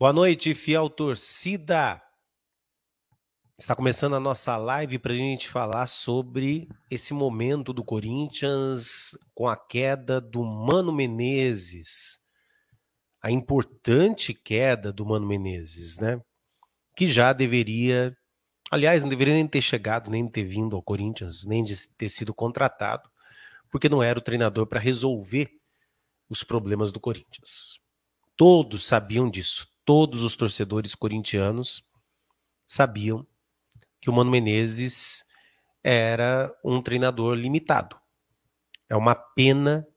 Boa noite, fiel torcida. Está começando a nossa live para a gente falar sobre esse momento do Corinthians com a queda do Mano Menezes. A importante queda do Mano Menezes, né? Que já deveria, aliás, não deveria nem ter chegado, nem ter vindo ao Corinthians, nem ter sido contratado, porque não era o treinador para resolver os problemas do Corinthians. Todos sabiam disso, todos os torcedores corintianos sabiam que o Mano Menezes era um treinador limitado. É uma pena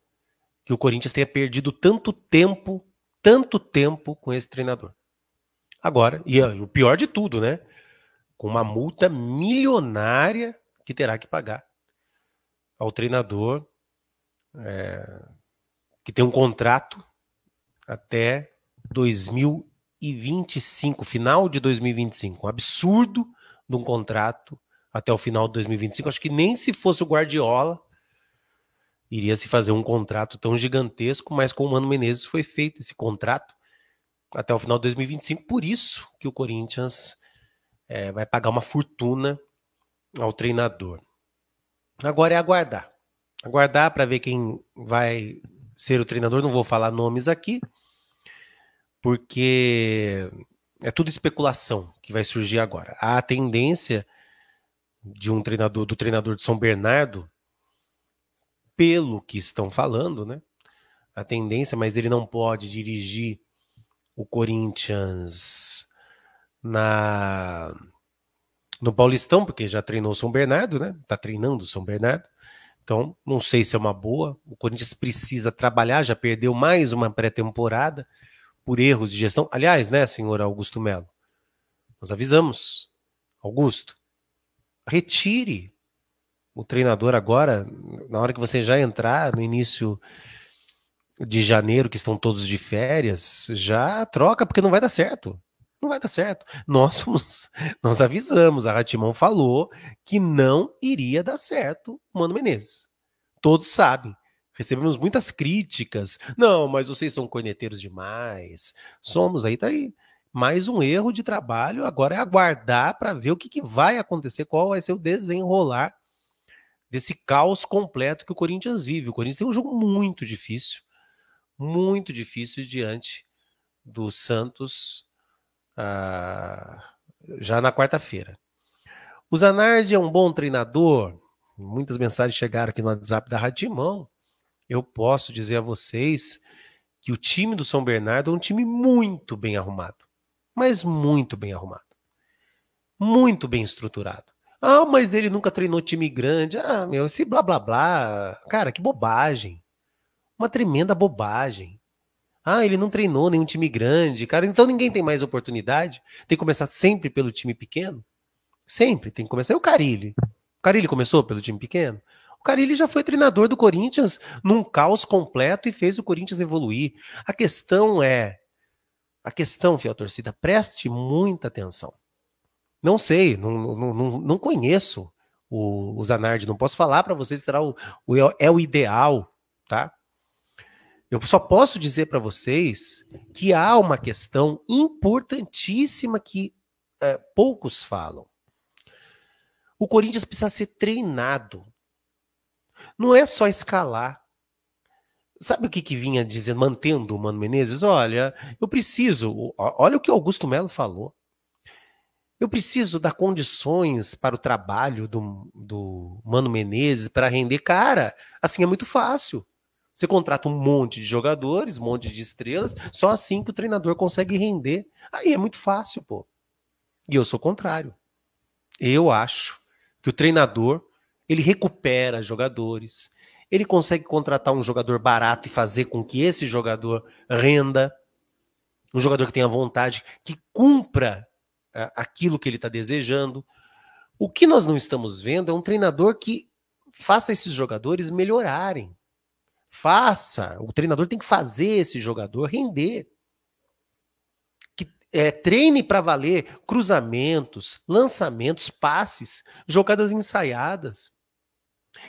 que o Corinthians tenha perdido tanto tempo, tanto tempo com esse treinador. Agora, e o pior de tudo, né? Com uma multa milionária que terá que pagar ao treinador é, que tem um contrato até 2025, final de 2025. Um absurdo de um contrato até o final de 2025. Acho que nem se fosse o Guardiola iria se fazer um contrato tão gigantesco, mas com o Mano Menezes foi feito esse contrato até o final de 2025. Por isso que o Corinthians é, vai pagar uma fortuna ao treinador. Agora é aguardar. Aguardar para ver quem vai ser o treinador. Não vou falar nomes aqui, porque é tudo especulação que vai surgir agora. A tendência de um treinador, do treinador de São Bernardo, pelo que estão falando, né? A tendência, mas ele não pode dirigir o Corinthians na no Paulistão, porque já treinou São Bernardo, né? Tá treinando São Bernardo. Então, não sei se é uma boa. O Corinthians precisa trabalhar, já perdeu mais uma pré-temporada por erros de gestão. Aliás, né, senhor Augusto Melo? Nós avisamos. Augusto, retire o treinador agora, na hora que você já entrar no início de janeiro, que estão todos de férias, já troca, porque não vai dar certo. Não vai dar certo. Nós, nós avisamos, a Ratimão falou que não iria dar certo Mano Menezes. Todos sabem. Recebemos muitas críticas. Não, mas vocês são corneteiros demais. Somos aí, tá aí. Mais um erro de trabalho. Agora é aguardar para ver o que, que vai acontecer, qual vai ser o desenrolar desse caos completo que o Corinthians vive. O Corinthians tem um jogo muito difícil, muito difícil diante do Santos ah, já na quarta-feira. O Zanardi é um bom treinador. Muitas mensagens chegaram aqui no WhatsApp da Radimão eu posso dizer a vocês que o time do São Bernardo é um time muito bem arrumado. Mas muito bem arrumado. Muito bem estruturado. Ah, mas ele nunca treinou time grande. Ah, meu, esse blá blá blá. Cara, que bobagem. Uma tremenda bobagem. Ah, ele não treinou nenhum time grande, cara. Então ninguém tem mais oportunidade. Tem que começar sempre pelo time pequeno. Sempre tem que começar. E o Carilli? O Carilli começou pelo time pequeno? O Carilli já foi treinador do Corinthians num caos completo e fez o Corinthians evoluir. A questão é, a questão, fiel torcida, preste muita atenção. Não sei, não, não, não conheço o, o Zanardi, não posso falar para vocês se será o, o, é o ideal, tá? Eu só posso dizer para vocês que há uma questão importantíssima que é, poucos falam. O Corinthians precisa ser treinado não é só escalar. Sabe o que, que vinha dizendo, mantendo o Mano Menezes? Olha, eu preciso, olha o que Augusto Melo falou. Eu preciso dar condições para o trabalho do, do Mano Menezes para render. Cara, assim é muito fácil. Você contrata um monte de jogadores, um monte de estrelas, só assim que o treinador consegue render. Aí é muito fácil, pô. E eu sou contrário. Eu acho que o treinador ele recupera jogadores, ele consegue contratar um jogador barato e fazer com que esse jogador renda, um jogador que tenha vontade, que cumpra uh, aquilo que ele está desejando. O que nós não estamos vendo é um treinador que faça esses jogadores melhorarem. Faça, o treinador tem que fazer esse jogador render. Que é, treine para valer cruzamentos, lançamentos, passes, jogadas ensaiadas.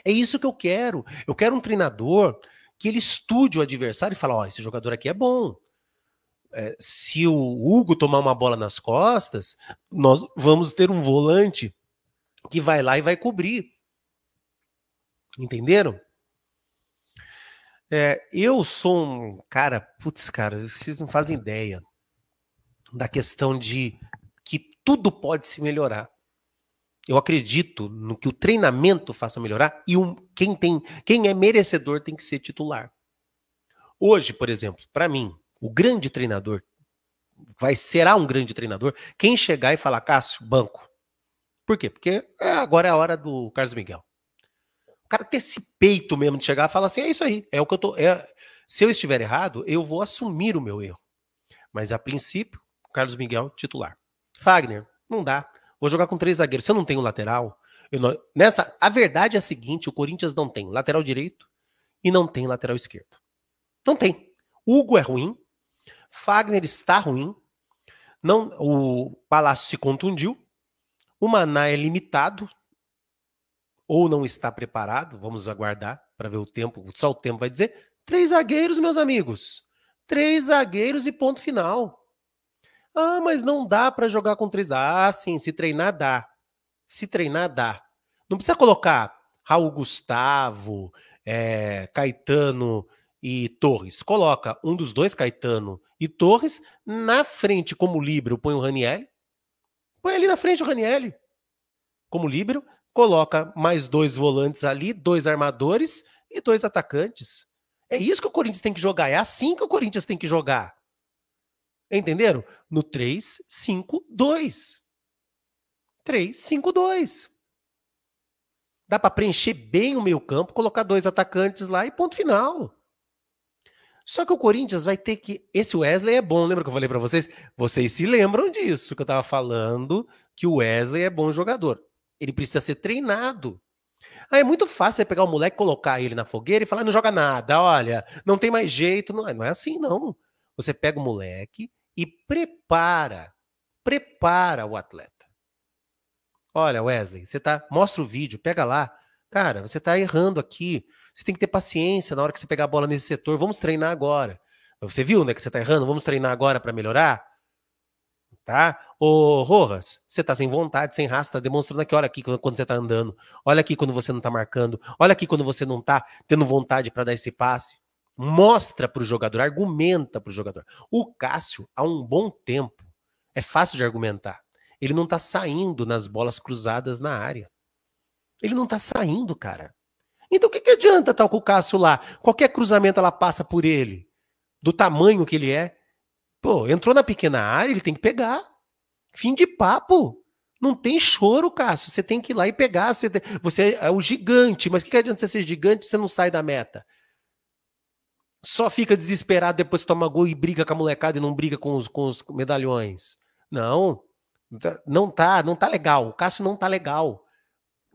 É isso que eu quero. Eu quero um treinador que ele estude o adversário e fale: Ó, oh, esse jogador aqui é bom. é, se o Hugo tomar uma bola nas costas, nós vamos ter um volante que vai lá e vai cobrir. Entenderam? É, eu sou um cara, putz, cara, vocês não fazem ideia da questão de que tudo pode se melhorar. Eu acredito no que o treinamento faça melhorar e um, quem tem, quem é merecedor tem que ser titular. Hoje, por exemplo, para mim, o grande treinador vai será um grande treinador quem chegar e falar Cássio, banco. Por quê? Porque é, agora é a hora do Carlos Miguel. O cara ter esse peito mesmo de chegar e falar assim, é isso aí, é o que eu tô, é, se eu estiver errado, eu vou assumir o meu erro. Mas a princípio, Carlos Miguel titular. Fagner, não dá. Vou jogar com três zagueiros. Se eu não tenho lateral, não... nessa, a verdade é a seguinte: o Corinthians não tem lateral direito e não tem lateral esquerdo. Não tem. Hugo é ruim, Fagner está ruim, não, o Palácio se contundiu, o Maná é limitado ou não está preparado. Vamos aguardar para ver o tempo. Só o tempo vai dizer. Três zagueiros, meus amigos. Três zagueiros e ponto final. Ah, mas não dá para jogar com três. Ah, sim, se treinar dá. Se treinar dá. Não precisa colocar Raul Gustavo, é, Caetano e Torres. Coloca um dos dois, Caetano e Torres, na frente como líbero, põe o Raniel. Põe ali na frente o Raniel. Como líbero, coloca mais dois volantes ali, dois armadores e dois atacantes. É isso que o Corinthians tem que jogar. É assim que o Corinthians tem que jogar. Entenderam? No 3, 5, 2. 3, 5, 2. Dá para preencher bem o meio campo, colocar dois atacantes lá e ponto final. Só que o Corinthians vai ter que. Esse Wesley é bom, lembra que eu falei para vocês? Vocês se lembram disso que eu tava falando que o Wesley é bom jogador. Ele precisa ser treinado. Ah, é muito fácil você pegar o moleque, colocar ele na fogueira e falar: não joga nada, olha, não tem mais jeito. Não, não é assim, não. Você pega o moleque, e prepara, prepara o atleta. Olha, Wesley, você tá, mostra o vídeo, pega lá. Cara, você tá errando aqui. Você tem que ter paciência na hora que você pegar a bola nesse setor. Vamos treinar agora. Você viu, né, que você tá errando? Vamos treinar agora para melhorar? Tá? Ô, Rojas, você tá sem vontade, sem raça, tá demonstrando aqui, olha aqui quando você tá andando. Olha aqui quando você não tá marcando. Olha aqui quando você não tá tendo vontade para dar esse passe mostra para o jogador, argumenta para o jogador. O Cássio, há um bom tempo, é fácil de argumentar. Ele não está saindo nas bolas cruzadas na área. Ele não está saindo, cara. Então o que, que adianta estar tá com o Cássio lá? Qualquer cruzamento ela passa por ele, do tamanho que ele é. Pô, entrou na pequena área, ele tem que pegar. Fim de papo. Não tem choro, Cássio. Você tem que ir lá e pegar. Você, você é o gigante, mas o que, que adianta você ser gigante se você não sai da meta? Só fica desesperado depois que toma gol e briga com a molecada e não briga com os, com os medalhões. Não, não tá, não tá legal. O Cássio não tá legal.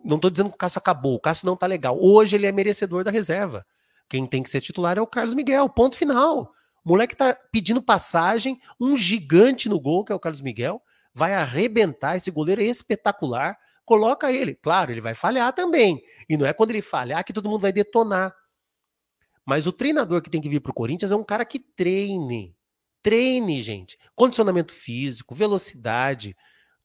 Não tô dizendo que o Cássio acabou, o Cássio não tá legal. Hoje ele é merecedor da reserva. Quem tem que ser titular é o Carlos Miguel, ponto final. O moleque tá pedindo passagem, um gigante no gol, que é o Carlos Miguel, vai arrebentar, esse goleiro é espetacular, coloca ele. Claro, ele vai falhar também. E não é quando ele falhar que todo mundo vai detonar. Mas o treinador que tem que vir para o Corinthians é um cara que treine. Treine, gente. Condicionamento físico, velocidade,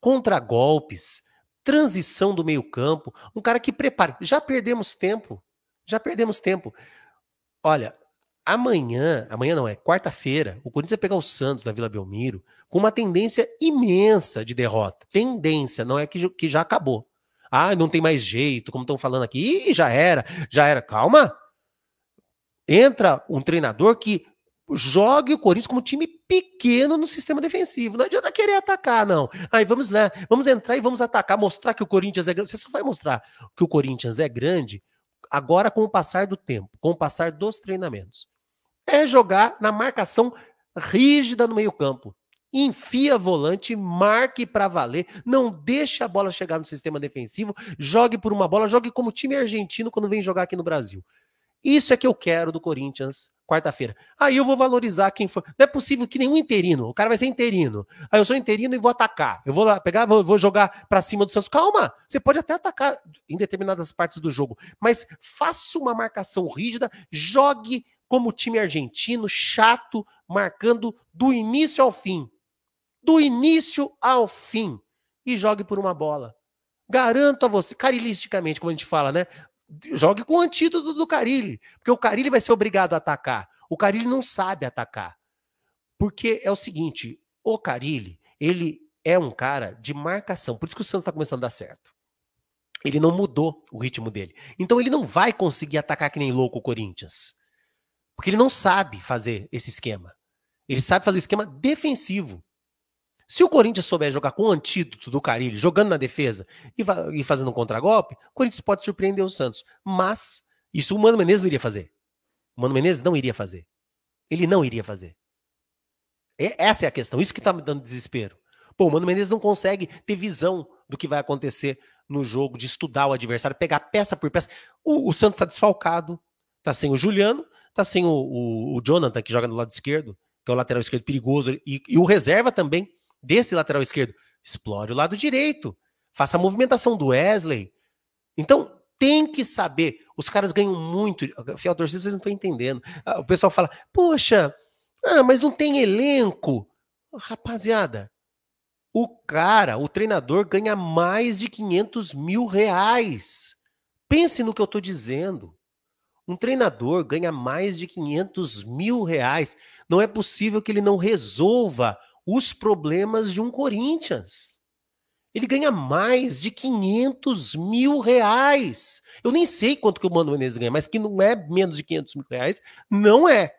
contragolpes, transição do meio-campo. Um cara que prepare. Já perdemos tempo. Já perdemos tempo. Olha, amanhã, amanhã não é, quarta-feira, o Corinthians vai pegar o Santos na Vila Belmiro com uma tendência imensa de derrota. Tendência, não é que, que já acabou. Ah, não tem mais jeito, como estão falando aqui. Ih, já era, já era. Calma, entra um treinador que jogue o Corinthians como time pequeno no sistema defensivo. Não adianta querer atacar, não. Aí vamos lá, vamos entrar e vamos atacar, mostrar que o Corinthians é grande. Você só vai mostrar que o Corinthians é grande agora com o passar do tempo, com o passar dos treinamentos. É jogar na marcação rígida no meio-campo. Enfia volante, marque para valer, não deixe a bola chegar no sistema defensivo, jogue por uma bola, jogue como time argentino quando vem jogar aqui no Brasil. Isso é que eu quero do Corinthians quarta-feira. Aí eu vou valorizar quem for. Não é possível que nenhum interino, o cara vai ser interino. Aí eu sou interino e vou atacar. Eu vou lá pegar, vou, vou jogar para cima do Santos. Calma, você pode até atacar em determinadas partes do jogo, mas faça uma marcação rígida, jogue como time argentino, chato, marcando do início ao fim. Do início ao fim. E jogue por uma bola. Garanto a você, carilisticamente, como a gente fala, né? Jogue com o antídoto do Carilli. Porque o Carilli vai ser obrigado a atacar. O Carilli não sabe atacar. Porque é o seguinte, o Carilli, ele é um cara de marcação. Por isso que o Santos está começando a dar certo. Ele não mudou o ritmo dele. Então ele não vai conseguir atacar que nem louco o Corinthians. Porque ele não sabe fazer esse esquema. Ele sabe fazer o esquema defensivo. Se o Corinthians souber jogar com o antídoto do Carilli, jogando na defesa e, e fazendo um contragolpe, o Corinthians pode surpreender o Santos. Mas isso o Mano Menezes não iria fazer. O Mano Menezes não iria fazer. Ele não iria fazer. essa é a questão. Isso que tá me dando desespero. Pô, o Mano Menezes não consegue ter visão do que vai acontecer no jogo, de estudar o adversário, pegar peça por peça. O, o Santos está desfalcado, tá sem o Juliano, tá sem o, o, o, Jonathan, que joga do lado esquerdo, que é o lateral esquerdo perigoso, e, e o reserva também desse lateral esquerdo. Explore o lado direito, faça a movimentação do Wesley. Então, tem que saber. Os caras ganham muito. Fiel torcida, vocês não estão entendendo. Ah, o pessoal fala, poxa, ah, mas não tem elenco. Rapaziada, o cara, o treinador, ganha mais de 500 mil reais. Pense no que eu estou dizendo. Um treinador ganha mais de 500 mil reais. Não é possível que ele não resolva os problemas de um Corinthians. Ele ganha mais de 500 mil reais. Eu nem sei quanto que o Mano Menezes ganha, mas que não é menos de 500 mil reais, não é.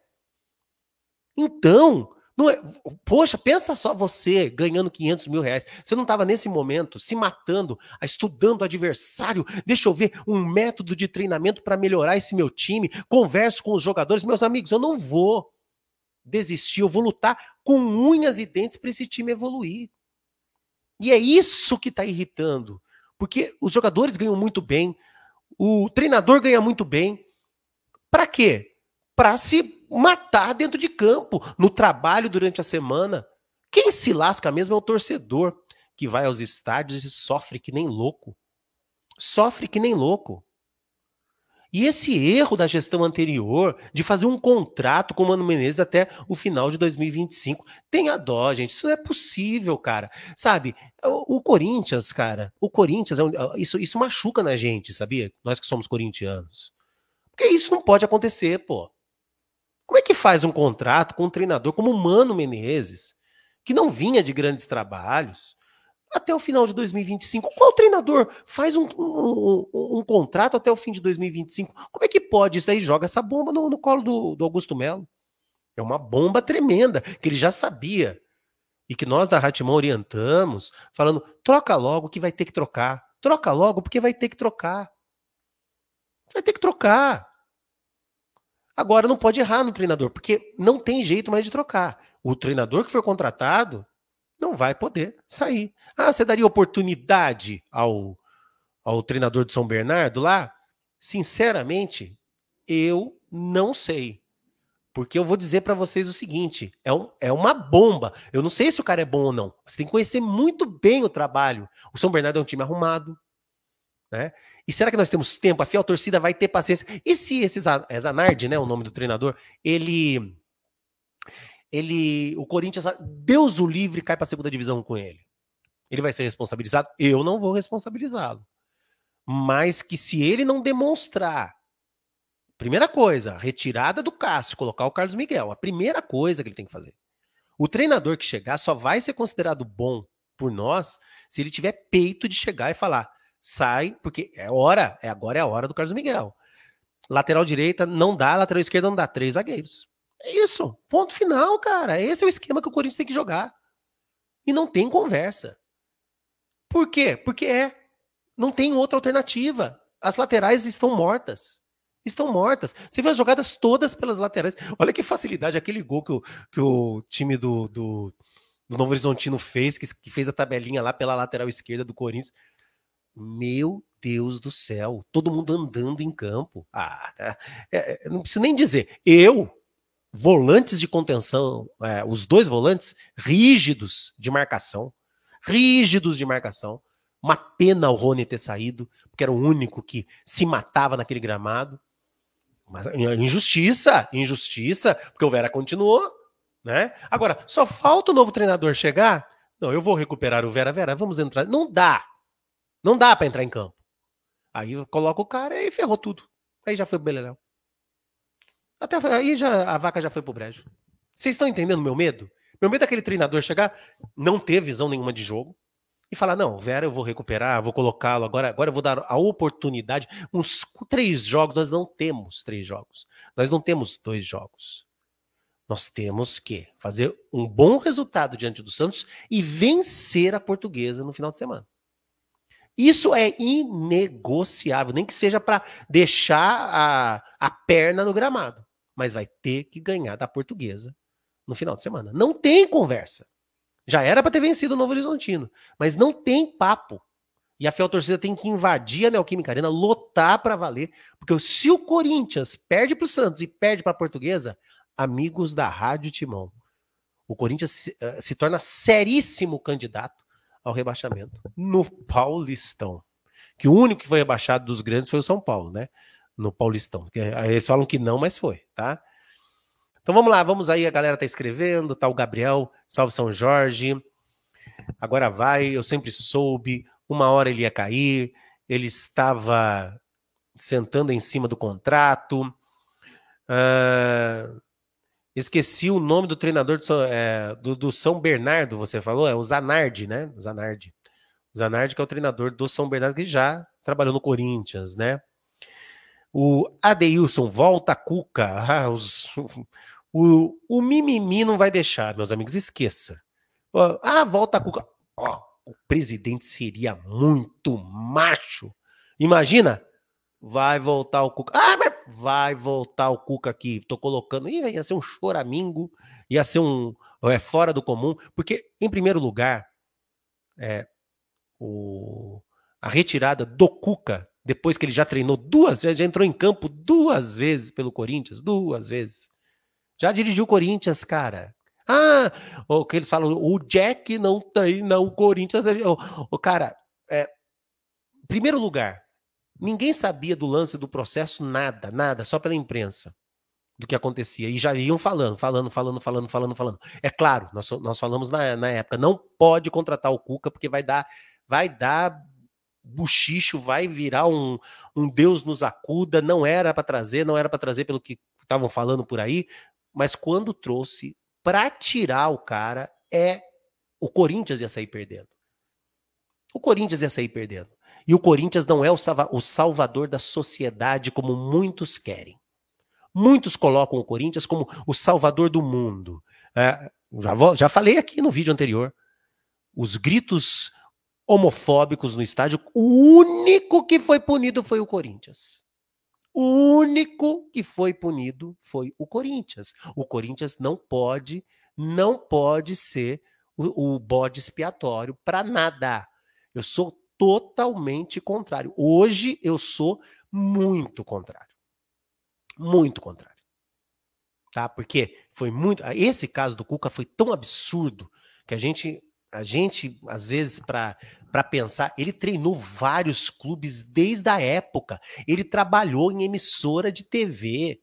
Então, não é, poxa, pensa só você ganhando 500 mil reais. Você não estava nesse momento se matando, estudando adversário. Deixa eu ver um método de treinamento para melhorar esse meu time. Converso com os jogadores. Meus amigos, eu não vou desistir. Eu vou lutar com unhas e dentes para esse time evoluir. E é isso que está irritando. Porque os jogadores ganham muito bem, o treinador ganha muito bem. Para quê? Para se matar dentro de campo, no trabalho durante a semana. Quem se lasca mesmo é o torcedor, que vai aos estádios e sofre que nem louco. Sofre que nem louco. E esse erro da gestão anterior de fazer um contrato com o Mano Menezes até o final de 2025, tenha dó, gente. Isso é possível, cara. Sabe? O, o Corinthians, cara, o Corinthians, é um, isso, isso machuca na gente, sabia? Nós que somos corintianos. Porque isso não pode acontecer, pô. Como é que faz um contrato com um treinador como o Mano Menezes, que não vinha de grandes trabalhos, até o final de 2025? Qual treinador faz um, um, um, um contrato até o fim de 2025? Como é que pode? Isso aí joga essa bomba no, no colo do, do Augusto Melo. É uma bomba tremenda, que ele já sabia. E que nós da Ratmão orientamos, falando: troca logo que vai ter que trocar. Troca logo porque vai ter que trocar. Vai ter que trocar. Agora não pode errar no treinador, porque não tem jeito mais de trocar. O treinador que foi contratado não vai poder sair. Ah, você daria oportunidade ao, ao treinador de São Bernardo lá? Sinceramente, eu não sei. Porque eu vou dizer para vocês o seguinte: é, um, é uma bomba. Eu não sei se o cara é bom ou não. Você tem que conhecer muito bem o trabalho. O São Bernardo é um time arrumado. Né? E será que nós temos tempo? A fiel torcida vai ter paciência? E se esse é Zanardi, né, o nome do treinador, ele ele o Corinthians, Deus o livre, cai para a segunda divisão com ele. Ele vai ser responsabilizado? Eu não vou responsabilizá-lo. Mas que se ele não demonstrar Primeira coisa, retirada do Cássio, colocar o Carlos Miguel. A primeira coisa que ele tem que fazer. O treinador que chegar só vai ser considerado bom por nós se ele tiver peito de chegar e falar: sai, porque é hora, é agora é a hora do Carlos Miguel. Lateral direita não dá, lateral esquerda não dá, três zagueiros. É isso, ponto final, cara. Esse é o esquema que o Corinthians tem que jogar. E não tem conversa. Por quê? Porque é. Não tem outra alternativa. As laterais estão mortas. Estão mortas. Você vê as jogadas todas pelas laterais. Olha que facilidade, aquele gol que o, que o time do, do, do Novo Horizontino fez, que, que fez a tabelinha lá pela lateral esquerda do Corinthians. Meu Deus do céu, todo mundo andando em campo. Ah, tá. é, é não preciso nem dizer. Eu, volantes de contenção, é, os dois volantes rígidos de marcação, rígidos de marcação. Uma pena o Rony ter saído, porque era o único que se matava naquele gramado. Mas injustiça, injustiça, porque o Vera continuou. Né? Agora, só falta o novo treinador chegar. Não, eu vou recuperar o Vera Vera, vamos entrar. Não dá. Não dá para entrar em campo. Aí coloca o cara e ferrou tudo. Aí já foi pro Beleléu. Até aí já, a vaca já foi pro brejo. Vocês estão entendendo meu medo? Meu medo é aquele treinador chegar, não ter visão nenhuma de jogo, e falar: não, Vera, eu vou recuperar, vou colocá-lo, agora, agora eu vou dar a oportunidade. Uns três jogos, nós não temos três jogos. Nós não temos dois jogos. Nós temos que fazer um bom resultado diante do Santos e vencer a portuguesa no final de semana. Isso é inegociável, nem que seja para deixar a, a perna no gramado. Mas vai ter que ganhar da portuguesa no final de semana. Não tem conversa. Já era para ter vencido o Novo Horizontino, mas não tem papo. E a Fiel Torcida tem que invadir a Neoquímica Arena, lotar para valer, porque se o Corinthians perde para o Santos e perde para a Portuguesa, amigos da Rádio Timão, o Corinthians se, uh, se torna seríssimo candidato ao rebaixamento no Paulistão. Que o único que foi rebaixado dos grandes foi o São Paulo, né? No Paulistão. Eles falam que não, mas foi, tá? Então vamos lá, vamos aí, a galera tá escrevendo, tá o Gabriel, salve São Jorge. Agora vai, eu sempre soube, uma hora ele ia cair, ele estava sentando em cima do contrato. Uh, esqueci o nome do treinador do, é, do, do, São Bernardo, você falou? É o Zanardi, né? Zanardi. Zanardi, que é o treinador do São Bernardo, que já trabalhou no Corinthians, né? O Adeilson, volta Cuca. Ah, os, o, o mimimi não vai deixar, meus amigos, esqueça. Ah, volta Cuca. Oh, o presidente seria muito macho. Imagina, vai voltar o Cuca. Ah, mas vai voltar o Cuca aqui. Tô colocando. Ia ser um choramingo, ia ser um é, fora do comum, porque, em primeiro lugar, é, o, a retirada do Cuca depois que ele já treinou duas vezes, já entrou em campo duas vezes pelo Corinthians, duas vezes. Já dirigiu o Corinthians, cara. Ah, o que eles falam, o Jack não tem, não, o Corinthians. O, o cara, é, primeiro lugar, ninguém sabia do lance do processo, nada, nada, só pela imprensa do que acontecia. E já iam falando, falando, falando, falando, falando, falando. É claro, nós, nós falamos na, na época, não pode contratar o Cuca, porque vai dar, vai dar buchicho vai virar um, um Deus nos acuda, não era para trazer, não era para trazer pelo que estavam falando por aí, mas quando trouxe para tirar o cara, é o Corinthians ia sair perdendo. O Corinthians ia sair perdendo. E o Corinthians não é o, salva o salvador da sociedade como muitos querem. Muitos colocam o Corinthians como o salvador do mundo. É, já, já falei aqui no vídeo anterior. Os gritos homofóbicos no estádio. O único que foi punido foi o Corinthians. O único que foi punido foi o Corinthians. O Corinthians não pode, não pode ser o, o bode expiatório para nada. Eu sou totalmente contrário. Hoje eu sou muito contrário. Muito contrário. Tá? Porque foi muito. Esse caso do Cuca foi tão absurdo que a gente a gente, às vezes, para pensar, ele treinou vários clubes desde a época. Ele trabalhou em emissora de TV.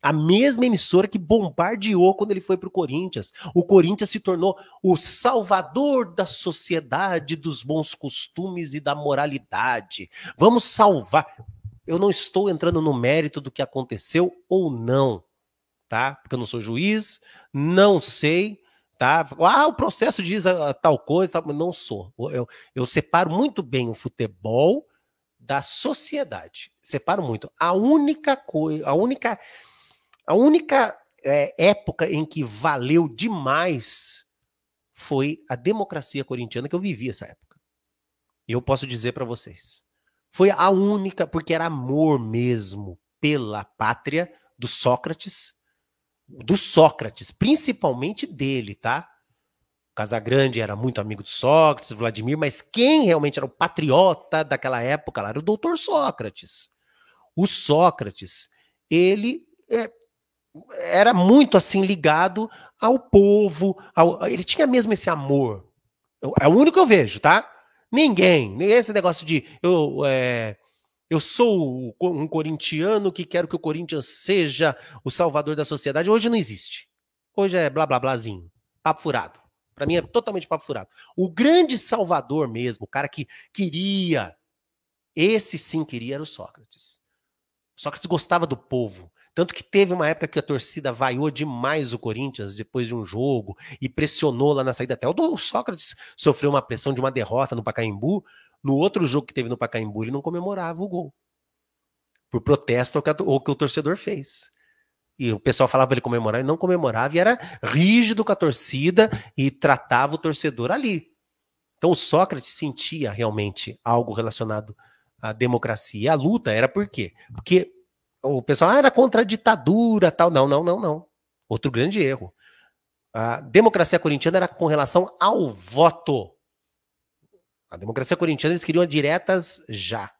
A mesma emissora que bombardeou quando ele foi para o Corinthians. O Corinthians se tornou o salvador da sociedade, dos bons costumes e da moralidade. Vamos salvar. Eu não estou entrando no mérito do que aconteceu ou não, tá? Porque eu não sou juiz, não sei, tá? Ah, o processo diz a, a tal coisa, tá? não sou. Eu, eu separo muito bem o futebol da sociedade. Separo muito. A única coisa, a única, a única é, época em que valeu demais foi a democracia corintiana que eu vivi essa época. E eu posso dizer para vocês, foi a única porque era amor mesmo pela pátria do Sócrates do Sócrates, principalmente dele, tá? Casagrande era muito amigo do Sócrates, Vladimir, mas quem realmente era o patriota daquela época lá era o doutor Sócrates. O Sócrates, ele é, era muito assim ligado ao povo, ao, ele tinha mesmo esse amor. É o único que eu vejo, tá? Ninguém, esse negócio de eu, é, eu sou um corintiano que quero que o Corinthians seja o salvador da sociedade. Hoje não existe. Hoje é blá blá blázinho. Papo furado. Para mim é totalmente papo furado. O grande salvador mesmo, o cara que queria, esse sim queria, era o Sócrates. Sócrates gostava do povo. Tanto que teve uma época que a torcida vaiou demais o Corinthians depois de um jogo e pressionou lá na saída. Até o Sócrates sofreu uma pressão de uma derrota no Pacaembu. No outro jogo que teve no Pacaembu, ele não comemorava o gol. Por protesto ao que, o torcedor fez. E o pessoal falava para ele comemorar e não comemorava, e era rígido com a torcida e tratava o torcedor ali. Então o Sócrates sentia realmente algo relacionado à democracia. A luta era por quê? Porque o pessoal ah, era contra a ditadura, tal. Não, não, não, não. Outro grande erro. A democracia corintiana era com relação ao voto. A democracia corintiana eles queriam diretas já.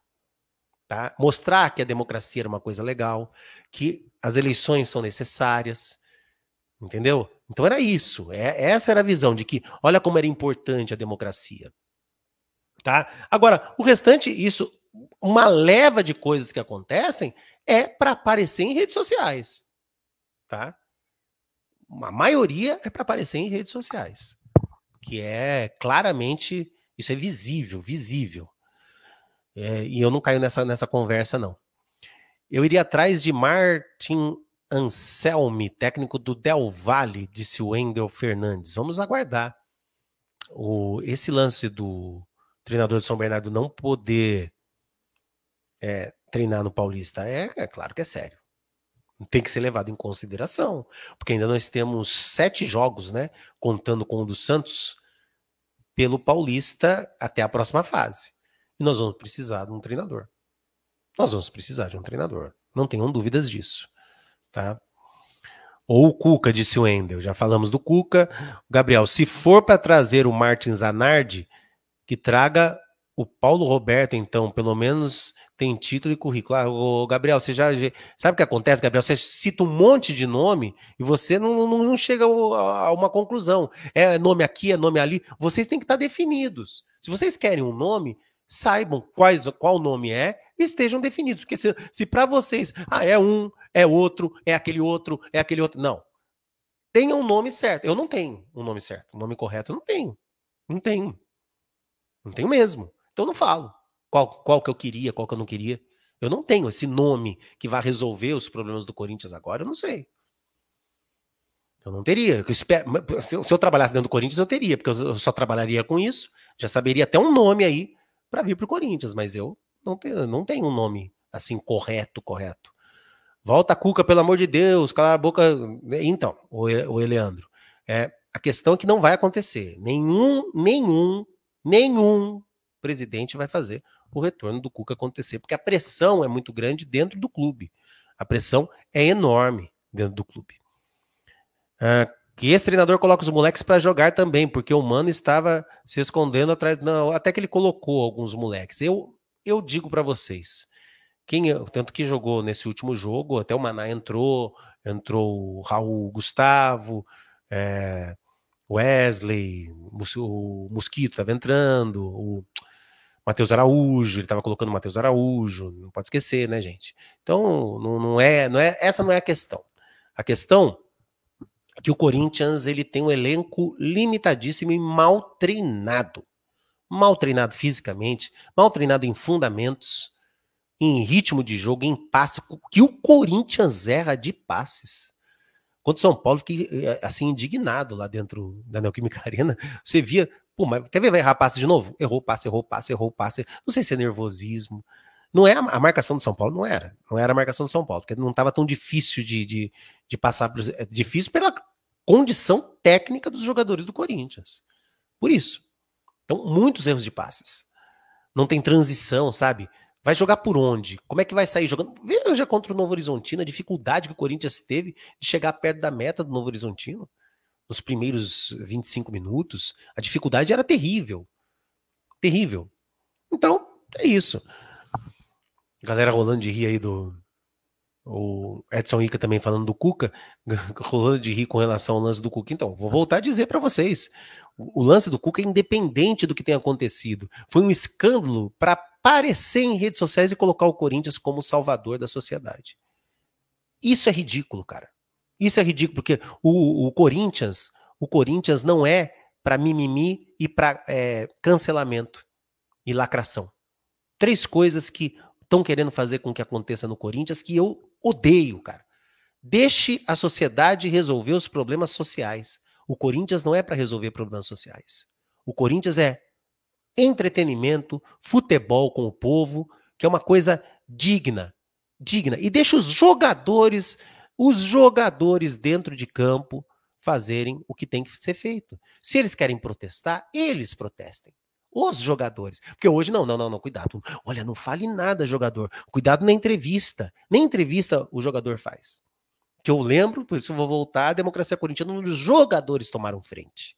Tá? Mostrar que a democracia era uma coisa legal, que as eleições são necessárias, entendeu? Então era isso. É, essa era a visão de que, olha como era importante a democracia. Tá? Agora, o restante, isso, uma leva de coisas que acontecem é para aparecer em redes sociais. Tá? A maioria é para aparecer em redes sociais. Que é claramente, isso é visível, visível. É, e eu não caio nessa, nessa conversa, não. Eu iria atrás de Martin Anselmi, técnico do Del Valle, disse o Wendel Fernandes. Vamos aguardar. O, esse lance do treinador de São Bernardo não poder é, treinar no Paulista é, é claro que é sério. Tem que ser levado em consideração, porque ainda nós temos sete jogos, né? Contando com o do Santos, pelo Paulista até a próxima fase. E nós vamos precisar de um treinador. Nós vamos precisar de um treinador. Não tenham dúvidas disso. Tá? Ou o Cuca, disse o Endel. Já falamos do Cuca. Gabriel, se for para trazer o Martin Zanardi, que traga o Paulo Roberto, então, pelo menos tem título e currículo. Ah, o Gabriel, você já. Sabe o que acontece, Gabriel? Você cita um monte de nome e você não, não, não chega a uma conclusão. É nome aqui, é nome ali. Vocês têm que estar definidos. Se vocês querem um nome, saibam quais, qual nome é e estejam definidos. Porque se, se para vocês, ah, é um, é outro, é aquele outro, é aquele outro. Não. Tenha um nome certo. Eu não tenho um nome certo. Um nome correto eu não tenho. Não tenho. Não tenho mesmo. Então não falo qual, qual que eu queria, qual que eu não queria. Eu não tenho esse nome que vai resolver os problemas do Corinthians agora. Eu não sei. Eu não teria. Eu espero, se, eu, se eu trabalhasse dentro do Corinthians, eu teria, porque eu só trabalharia com isso. Já saberia até um nome aí para vir para o Corinthians, mas eu não tenho, não tenho um nome assim correto, correto. Volta a Cuca, pelo amor de Deus, cala a boca. Então, o, o Eleandro, é, a questão é que não vai acontecer. Nenhum, nenhum, nenhum presidente vai fazer o retorno do Cuca acontecer, porque a pressão é muito grande dentro do clube. A pressão é enorme dentro do clube. Ah, que esse treinador coloca os moleques para jogar também, porque o Mano estava se escondendo atrás. Não, até que ele colocou alguns moleques. Eu, eu digo para vocês, quem tanto que jogou nesse último jogo, até o Maná entrou, entrou o Raul Gustavo, é, Wesley, o Mosquito estava entrando, o Matheus Araújo, ele estava colocando Matheus Araújo, não pode esquecer, né, gente? Então, não, não, é, não é, essa não é a questão. A questão que o Corinthians ele tem um elenco limitadíssimo e mal treinado. Mal treinado fisicamente, mal treinado em fundamentos, em ritmo de jogo, em passe, que o Corinthians erra de passes. Quando São Paulo fiquei eh, assim indignado lá dentro da Neoquímica Arena, você via, pô, mas quer ver vai errar passe de novo? Errou passe, errou passe, errou passe. Não sei se é nervosismo. Não é a, a marcação do São Paulo, não era. Não era a marcação do São Paulo, porque não estava tão difícil de, de, de passar. É difícil pela condição técnica dos jogadores do Corinthians. Por isso. Então, muitos erros de passes. Não tem transição, sabe? Vai jogar por onde? Como é que vai sair jogando? Veja contra o Novo Horizontino a dificuldade que o Corinthians teve de chegar perto da meta do Novo Horizontino. Nos primeiros 25 minutos, a dificuldade era terrível. Terrível. Então, é isso. Galera rolando de rir aí do, o Edson Ica também falando do Cuca, rolando de rir com relação ao lance do Cuca. Então, vou voltar a dizer para vocês: o lance do Cuca é independente do que tenha acontecido. Foi um escândalo para aparecer em redes sociais e colocar o Corinthians como salvador da sociedade. Isso é ridículo, cara. Isso é ridículo, porque o, o Corinthians, o Corinthians não é para mimimi e para é, cancelamento e lacração. Três coisas que estão querendo fazer com que aconteça no Corinthians que eu odeio, cara. Deixe a sociedade resolver os problemas sociais. O Corinthians não é para resolver problemas sociais. O Corinthians é entretenimento, futebol com o povo, que é uma coisa digna, digna. E deixa os jogadores, os jogadores dentro de campo fazerem o que tem que ser feito. Se eles querem protestar, eles protestem. Os jogadores. Porque hoje, não, não, não, não, cuidado. Olha, não fale nada, jogador. Cuidado na entrevista. Nem entrevista o jogador faz. Que eu lembro, por isso eu vou voltar, a democracia corintiana, onde os jogadores tomaram frente.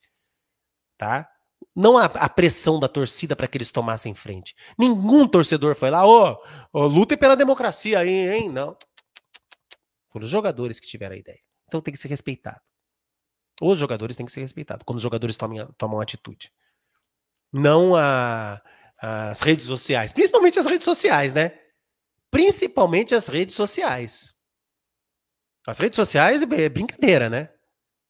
Tá? Não a, a pressão da torcida para que eles tomassem frente. Nenhum torcedor foi lá, ô, oh, oh, lutem pela democracia aí, hein? Não. Os jogadores que tiveram a ideia. Então tem que ser respeitado. Os jogadores têm que ser respeitados quando os jogadores tomam, tomam atitude. Não a, as redes sociais. Principalmente as redes sociais, né? Principalmente as redes sociais. As redes sociais é brincadeira, né?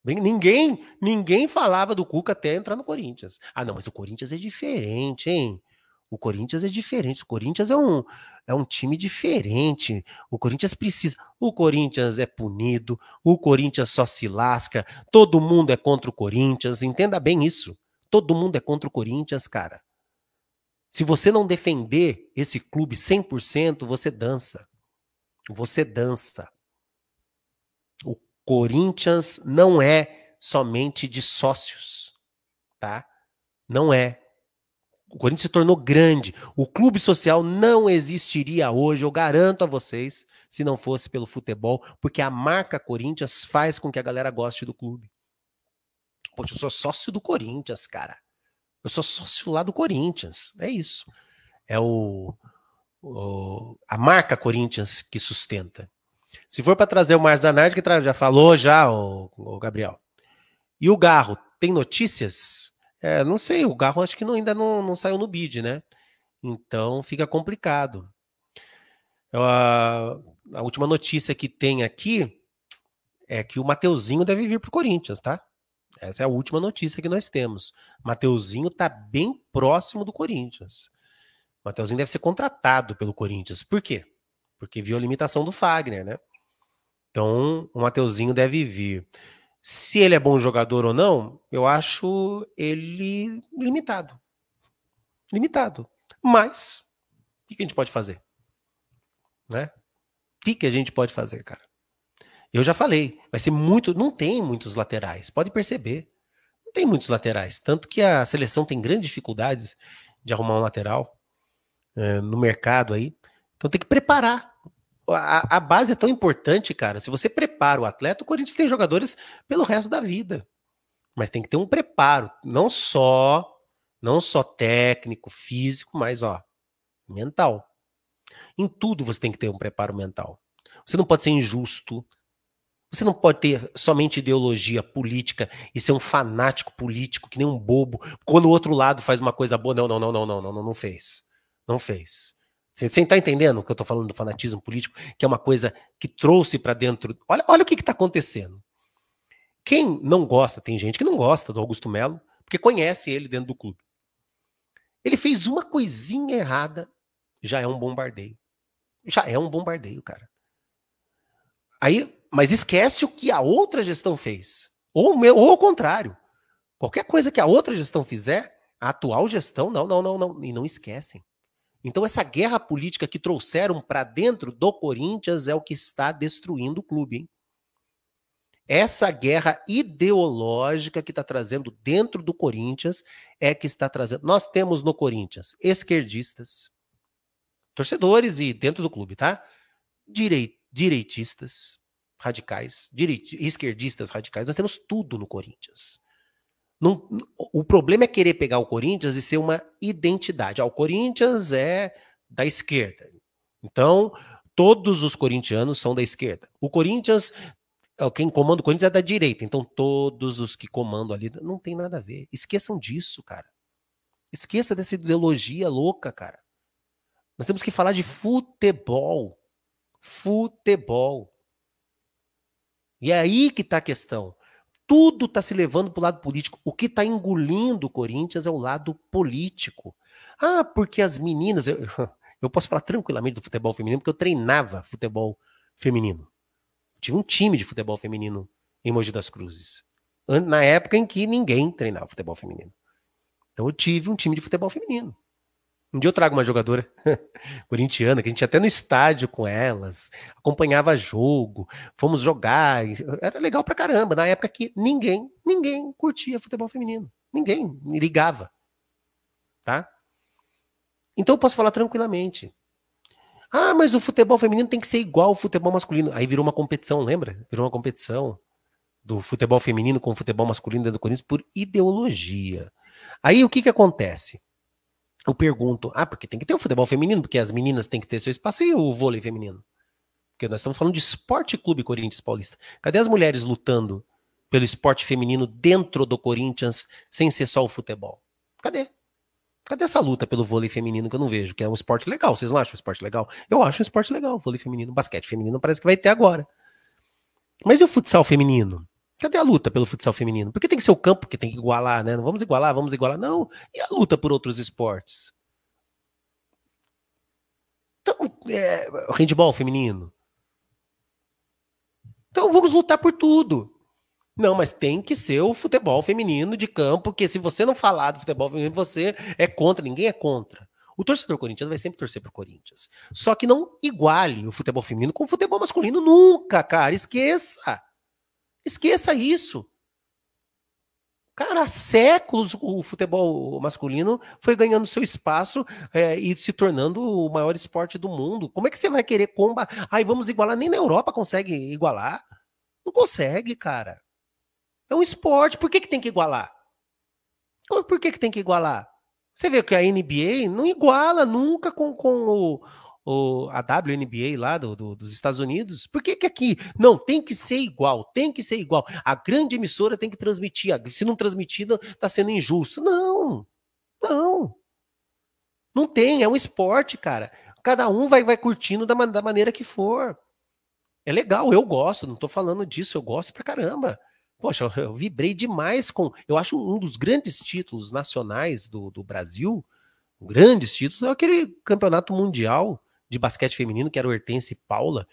Ninguém, ninguém falava do Cuca até entrar no Corinthians. Ah, não, mas o Corinthians é diferente, hein? O Corinthians é diferente. O Corinthians é um, é um time diferente. O Corinthians precisa. O Corinthians é punido. O Corinthians só se lasca. Todo mundo é contra o Corinthians. Entenda bem isso. Todo mundo é contra o Corinthians, cara. Se você não defender esse clube 100%, você dança. Você dança. O Corinthians não é somente de sócios, tá? Não é. O Corinthians se tornou grande. O clube social não existiria hoje, eu garanto a vocês, se não fosse pelo futebol, porque a marca Corinthians faz com que a galera goste do clube. Poxa, eu sou sócio do Corinthians, cara. Eu sou sócio lá do Corinthians. É isso. É o, o a marca Corinthians que sustenta. Se for para trazer o Márcio que já falou já, o, o Gabriel. E o Garro, tem notícias? É, não sei, o Garro acho que não, ainda não, não saiu no bid, né? Então fica complicado. A, a última notícia que tem aqui é que o Mateuzinho deve vir para o Corinthians, tá? Essa é a última notícia que nós temos. Mateuzinho está bem próximo do Corinthians. Mateuzinho deve ser contratado pelo Corinthians. Por quê? Porque viu a limitação do Fagner, né? Então, o Mateuzinho deve vir. Se ele é bom jogador ou não, eu acho ele limitado. Limitado. Mas, o que a gente pode fazer? Né? O que a gente pode fazer, cara? Eu já falei, vai ser muito. Não tem muitos laterais, pode perceber. Não tem muitos laterais. Tanto que a seleção tem grandes dificuldades de arrumar um lateral é, no mercado aí. Então tem que preparar a, a, base é tão importante, cara. Se você prepara o atleta, o Corinthians tem jogadores pelo resto da vida. Mas tem que ter um preparo, não só não só técnico, físico, mas ó, mental. Em tudo você tem que ter um preparo mental. Você não pode ser injusto. Você não pode ter somente ideologia política e ser um fanático político, que nem um bobo. Quando o outro lado faz uma coisa boa, não, não, não, não, não, não, não, não fez. Não fez. Você está entendendo o que eu estou falando do fanatismo político? Que é uma coisa que trouxe para dentro. Olha, olha o que está acontecendo. Quem não gosta, tem gente que não gosta do Augusto Melo, porque conhece ele dentro do clube. Ele fez uma coisinha errada, já é um bombardeio. Já é um bombardeio, cara. Aí, mas esquece o que a outra gestão fez. Ou, ou ao contrário. Qualquer coisa que a outra gestão fizer, a atual gestão, não, não, não, não. E não esquecem. Então, essa guerra política que trouxeram para dentro do Corinthians é o que está destruindo o clube. Hein? Essa guerra ideológica que está trazendo dentro do Corinthians é que está trazendo. Nós temos no Corinthians esquerdistas, torcedores e dentro do clube, tá? Direi, direitistas radicais, direit, esquerdistas radicais. Nós temos tudo no Corinthians. Não, o problema é querer pegar o Corinthians e ser uma identidade. Ah, o Corinthians é da esquerda. Então, todos os corintianos são da esquerda. O Corinthians, é, quem comanda o Corinthians é da direita. Então, todos os que comandam ali não tem nada a ver. Esqueçam disso, cara. Esqueça dessa ideologia louca, cara. Nós temos que falar de futebol. Futebol. E é aí que está a questão. Tudo está se levando para o lado político. O que está engolindo o Corinthians é o lado político. Ah, porque as meninas. Eu, eu posso falar tranquilamente do futebol feminino, porque eu treinava futebol feminino. Tive um time de futebol feminino em Mogi das Cruzes. Na época em que ninguém treinava futebol feminino. Então eu tive um time de futebol feminino. Um dia eu trago uma jogadora corintiana, que a gente ia até no estádio com elas, acompanhava jogo, fomos jogar, era legal pra caramba. Na época que ninguém, ninguém curtia futebol feminino. Ninguém ligava. Tá? Então eu posso falar tranquilamente. Ah, mas o futebol feminino tem que ser igual ao futebol masculino. Aí virou uma competição, lembra? Virou uma competição do futebol feminino com o futebol masculino dentro do Corinthians por ideologia. Aí o que que acontece? Eu pergunto, ah, porque tem que ter o futebol feminino, porque as meninas têm que ter seu espaço, e o vôlei feminino? Porque nós estamos falando de esporte clube Corinthians Paulista. Cadê as mulheres lutando pelo esporte feminino dentro do Corinthians, sem ser só o futebol? Cadê? Cadê essa luta pelo vôlei feminino que eu não vejo? Que é um esporte legal. Vocês não acham um esporte legal? Eu acho um esporte legal, vôlei feminino. Basquete feminino parece que vai ter agora. Mas e o futsal feminino? Cadê a luta pelo futsal feminino? Porque tem que ser o campo que tem que igualar, né? Não vamos igualar, vamos igualar. Não. E a luta por outros esportes? Então, é, handball feminino. Então vamos lutar por tudo. Não, mas tem que ser o futebol feminino de campo, porque se você não falar do futebol feminino, você é contra, ninguém é contra. O torcedor corintiano vai sempre torcer pro Corinthians. Só que não iguale o futebol feminino com o futebol masculino nunca, cara. Esqueça. Esqueça isso. Cara, há séculos o futebol masculino foi ganhando seu espaço é, e se tornando o maior esporte do mundo. Como é que você vai querer combater? Ai, vamos igualar. Nem na Europa consegue igualar. Não consegue, cara. É um esporte. Por que, que tem que igualar? Por que, que tem que igualar? Você vê que a NBA não iguala nunca com, com o, o, a WNBA lá do, do, dos Estados Unidos. Por que, que aqui? Não, tem que ser igual, tem que ser igual. A grande emissora tem que transmitir. Se não transmitir, está sendo injusto. Não, não. Não tem, é um esporte, cara. Cada um vai, vai curtindo da, da maneira que for. É legal, eu gosto, não estou falando disso, eu gosto pra caramba. Poxa, eu, vibrei demais com. Eu acho um dos grandes títulos nacionais do, do Brasil, grandes títulos, é aquele campeonato mundial de basquete feminino, que era o Hortense Paula,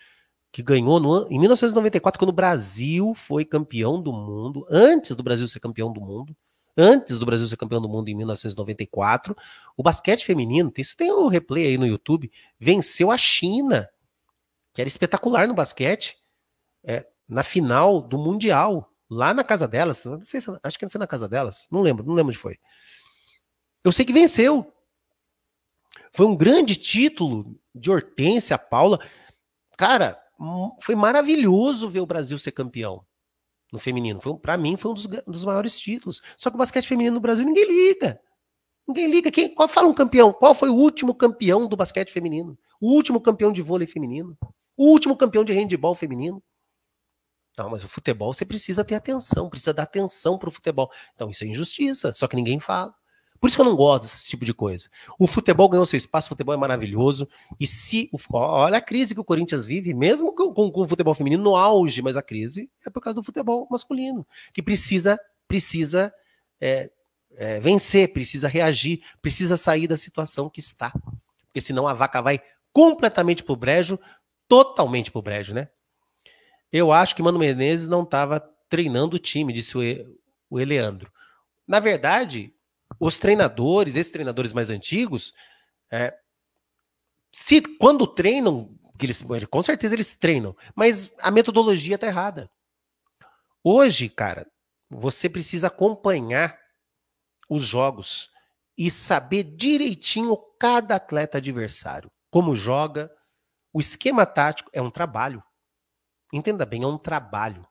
que ganhou no, em 1994, quando o Brasil foi campeão do mundo, antes do Brasil ser campeão do mundo, antes do Brasil ser campeão do mundo em 1994, o basquete feminino, isso tem um replay aí no YouTube, venceu a China, que era espetacular no basquete, é, na final do Mundial lá na casa delas, não sei se, acho que foi na casa delas, não lembro, não lembro onde foi. Eu sei que venceu. Foi um grande título de Hortência, Paula. Cara, hum, foi maravilhoso ver o Brasil ser campeão no feminino. Para mim, foi um dos, dos, maiores títulos. Só que o basquete feminino no Brasil ninguém liga. Ninguém liga. Quem, qual fala um campeão? Qual foi o último campeão do basquete feminino? O último campeão de vôlei feminino? O último campeão de handebol feminino? Não, mas o futebol você precisa ter atenção, precisa dar atenção para o futebol. Então isso é injustiça, só que ninguém fala. Por isso que eu não gosto desse tipo de coisa. O futebol ganhou seu espaço, o futebol é maravilhoso. E se. Olha a crise que o Corinthians vive, mesmo com, com, o futebol feminino no auge, mas a crise é por causa do futebol masculino, que precisa, precisa é, é, vencer, precisa reagir, precisa sair da situação que está. Porque senão a vaca vai completamente pro brejo, totalmente pro brejo, né? Eu acho que Mano Menezes não estava treinando o time, disse o, Eleandro. Na verdade, os treinadores, esses treinadores mais antigos, é, se quando treinam, eles, com certeza eles treinam, mas a metodologia está errada. Hoje, cara, você precisa acompanhar os jogos e saber direitinho cada atleta adversário, como joga. O esquema tático é um trabalho. Entenda bem, é um trabalho.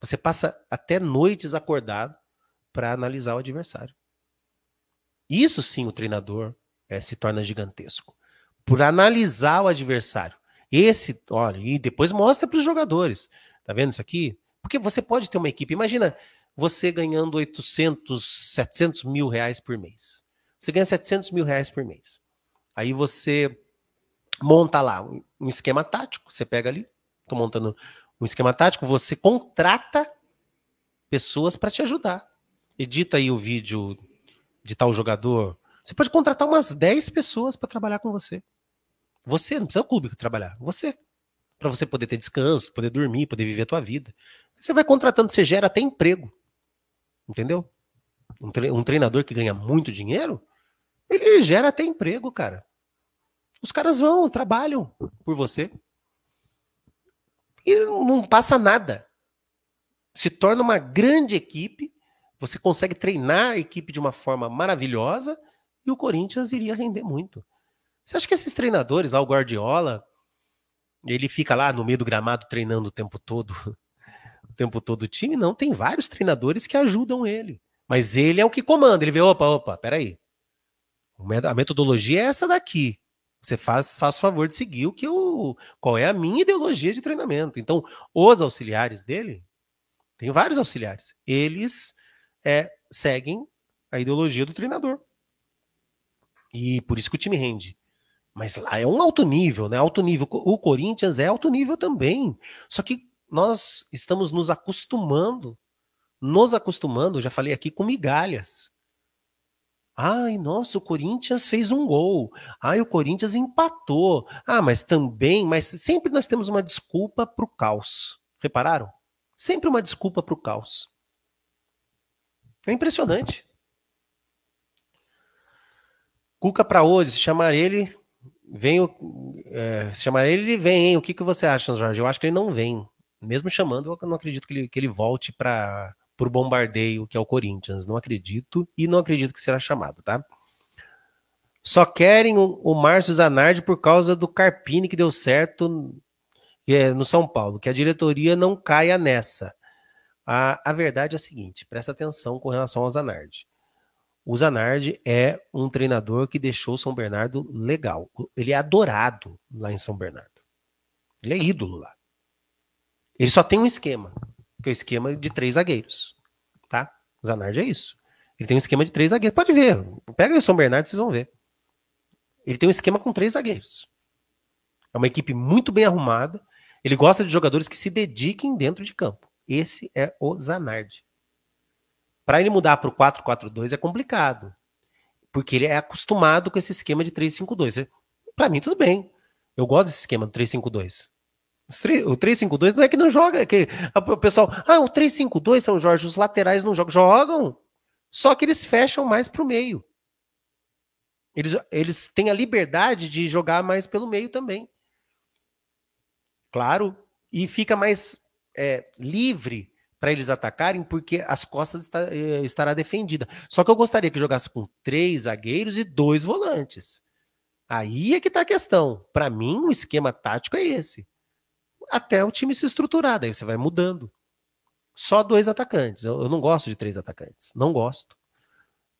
Você passa até noites acordado para analisar o adversário. Isso sim o treinador é, se torna gigantesco. Por analisar o adversário. Esse, olha, e depois mostra para os jogadores. Tá vendo isso aqui? Porque você pode ter uma equipe. Imagina você ganhando 800, 700 mil reais por mês. Você ganha 700 mil reais por mês. Aí você monta lá um esquema tático. Você pega ali, estou montando um esquema tático, você contrata pessoas para te ajudar. Edita aí o vídeo de tal jogador. Você pode contratar umas 10 pessoas para trabalhar com você. Você, não precisa o clube trabalhar, você. Para você poder ter descanso, poder dormir, poder viver a tua vida. Você vai contratando, você gera até emprego. Entendeu? Um, tre um treinador que ganha muito dinheiro, ele gera até emprego, cara. Os caras vão, trabalham por você. E não passa nada. Se torna uma grande equipe, você consegue treinar a equipe de uma forma maravilhosa e o Corinthians iria render muito. Você acha que esses treinadores lá, o Guardiola, ele fica lá no meio do gramado treinando o tempo todo, o tempo todo o time? Não, tem vários treinadores que ajudam ele. Mas ele é o que comanda, ele vê, opa, opa, peraí. A metodologia é essa daqui. Você faz, faz favor de seguir o que o qual é a minha ideologia de treinamento. Então, os auxiliares dele, tem vários auxiliares, eles é, seguem a ideologia do treinador. E por isso que o time rende. Mas lá é um alto nível, né? Alto nível. O Corinthians é alto nível também. Só que nós estamos nos acostumando, nos acostumando, já falei aqui, com migalhas. Ai, nossa, o Corinthians fez um gol. Ai, o Corinthians empatou. Ah, mas também, mas sempre nós temos uma desculpa para o caos. Repararam? Sempre uma desculpa para o caos. É impressionante. Cuca para hoje, se chamar ele, vem o, é, se chamar ele, ele vem. Hein? O que, que você acha, Jorge? Eu acho que ele não vem. Mesmo chamando, eu não acredito que ele, que ele volte para por bombardeio, que é o Corinthians. Não acredito e não acredito que será chamado, tá? Só querem o, o Márcio Zanardi por causa do Carpini que deu certo é, no São Paulo, que a diretoria não caia nessa. A, a verdade é a seguinte: presta atenção com relação ao Zanardi. O Zanardi é um treinador que deixou São Bernardo legal. Ele é adorado lá em São Bernardo. Ele é ídolo lá. Ele só tem um esquema que é o esquema de três zagueiros. Tá? O Zanardi é isso. Ele tem um esquema de três zagueiros. Pode ver. Pega o São Bernardo, vocês vão ver. Ele tem um esquema com três zagueiros. É uma equipe muito bem arrumada. Ele gosta de jogadores que se dediquem dentro de campo. Esse é o Zanardi. Para ele mudar para o 4-4-2 é complicado. Porque ele é acostumado com esse esquema de 3-5-2. Para mim, tudo bem. Eu gosto desse esquema do 3-5-2. O 352 não é que não joga, é que o pessoal, ah, o 352 São Jorge, os laterais não jogam. Jogam, só que eles fecham mais para o meio. Eles, eles têm a liberdade de jogar mais pelo meio também. Claro, e fica mais é, livre para eles atacarem, porque as costas está, é, estará defendida. Só que eu gostaria que jogasse com três zagueiros e dois volantes. Aí é que está a questão. Para mim, o esquema tático é esse até o time se estruturar, daí você vai mudando. Só dois atacantes. Eu, eu não gosto de três atacantes. Não gosto.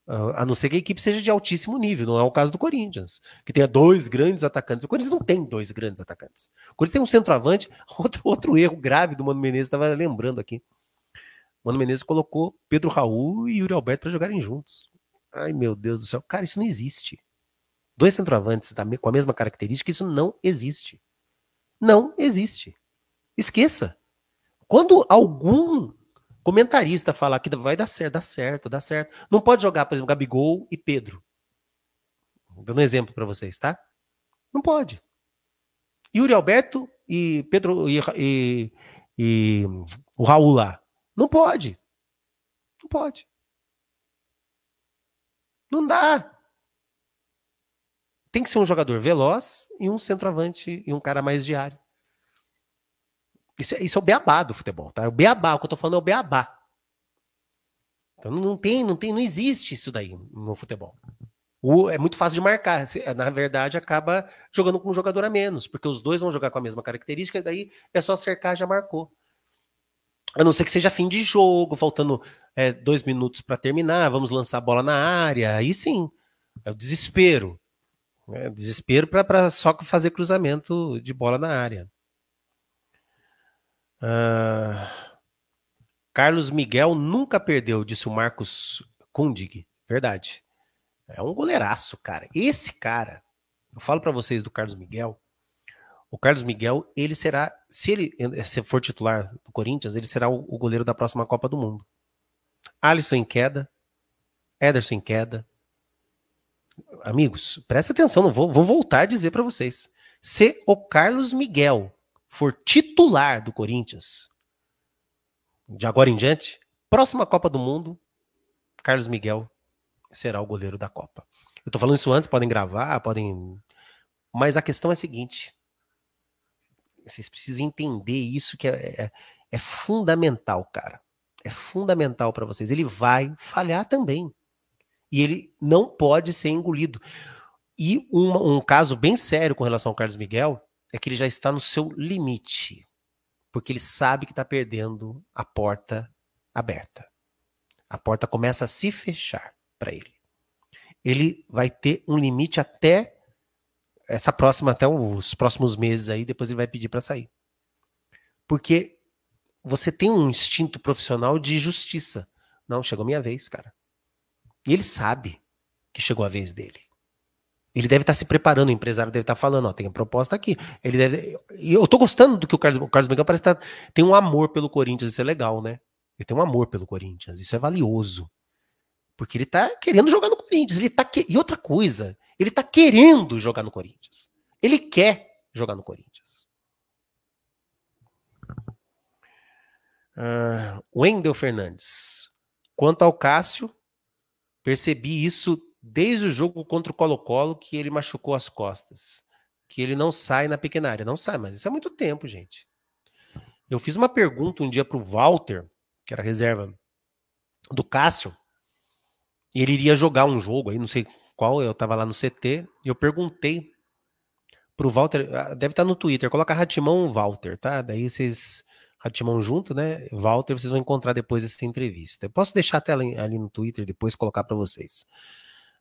Uh, a não ser que a equipe seja de altíssimo nível, não é o caso do Corinthians, que tenha dois grandes atacantes. O Corinthians não tem dois grandes atacantes. O Corinthians tem um centroavante. Outro, outro erro grave do Mano Menezes, estava lembrando aqui. O Mano Menezes colocou Pedro Raul e Yuri Alberto para jogarem juntos. Ai, meu Deus do céu. Cara, isso não existe. Dois centroavantes com a mesma característica, isso não existe. Não existe. Esqueça. Quando algum comentarista falar que vai dar certo, dá certo, dá certo, não pode jogar, por exemplo, Gabigol e Pedro. Dando um exemplo para vocês, tá? Não pode. Yuri Alberto e Pedro e, e, e o Raul lá. Não pode. Não pode. Não dá. Tem que ser um jogador veloz e um centroavante e um cara mais diário. Isso, é, isso é o beabá do futebol, tá? É o beabá, o que eu tô falando é o beabá. Então não tem, não tem, não existe isso daí no futebol. O, é muito fácil de marcar. Na verdade, acaba jogando com um jogador a menos, porque os dois vão jogar com a mesma característica, e daí é só cercar, já marcou. A não ser que seja fim de jogo, faltando é, dois minutos para terminar, vamos lançar a bola na área, aí sim. É o desespero. É, desespero para só fazer cruzamento de bola na área. Uh, Carlos Miguel nunca perdeu, disse o Marcos Kundig. Verdade. É um goleiraço, cara. Esse cara, eu falo para vocês do Carlos Miguel. o Carlos Miguel, ele será, se ele se for titular do Corinthians, ele será o, o goleiro da próxima Copa do Mundo. Alisson em queda, Ederson em queda. Amigos, presta atenção, não vou, vou voltar a dizer para vocês. Se o Carlos Miguel for titular do Corinthians, de agora em diante, próxima Copa do Mundo, Carlos Miguel será o goleiro da Copa. Eu tô falando isso antes, podem gravar, podem. Mas a questão é a seguinte: vocês precisam entender isso que é, é, é fundamental, cara. É fundamental para vocês. Ele vai falhar também. E ele não pode ser engolido. E um caso bem sério com relação ao Carlos Miguel é que ele já está no seu limite. Porque ele sabe que está perdendo a porta aberta. A porta começa a se fechar para ele. Ele vai ter um limite até essa próxima, até os próximos meses aí, depois ele vai pedir para sair. Porque você tem um instinto profissional de justiça. Não, chegou minha vez, cara. E ele sabe que chegou a vez dele. Ele deve estar se preparando, o empresário deve estar falando, ó, tem a proposta aqui. Ele deve. E eu tô gostando do que o Carlos, o Carlos Miguel parece estar. Tá, tem um amor pelo Corinthians, isso é legal, né? Ele tem um amor pelo Corinthians, isso é valioso. Porque ele tá querendo jogar no Corinthians. Ele tá que... E outra coisa, ele tá querendo jogar no Corinthians. Ele quer jogar no Corinthians. Uh, Wendel Fernandes. Quanto ao Cássio, percebi isso desde o jogo contra o Colo-Colo que ele machucou as costas. Que ele não sai na pequena área. Não sai, mas isso é muito tempo, gente. Eu fiz uma pergunta um dia pro Walter, que era reserva do Cássio, e ele iria jogar um jogo aí, não sei qual, eu tava lá no CT, e eu perguntei pro Walter, ah, deve estar tá no Twitter, coloca Ratimão Walter, tá? Daí vocês, Ratimão junto, né? Walter, vocês vão encontrar depois essa entrevista. Eu posso deixar até ali, ali no Twitter, depois colocar para vocês.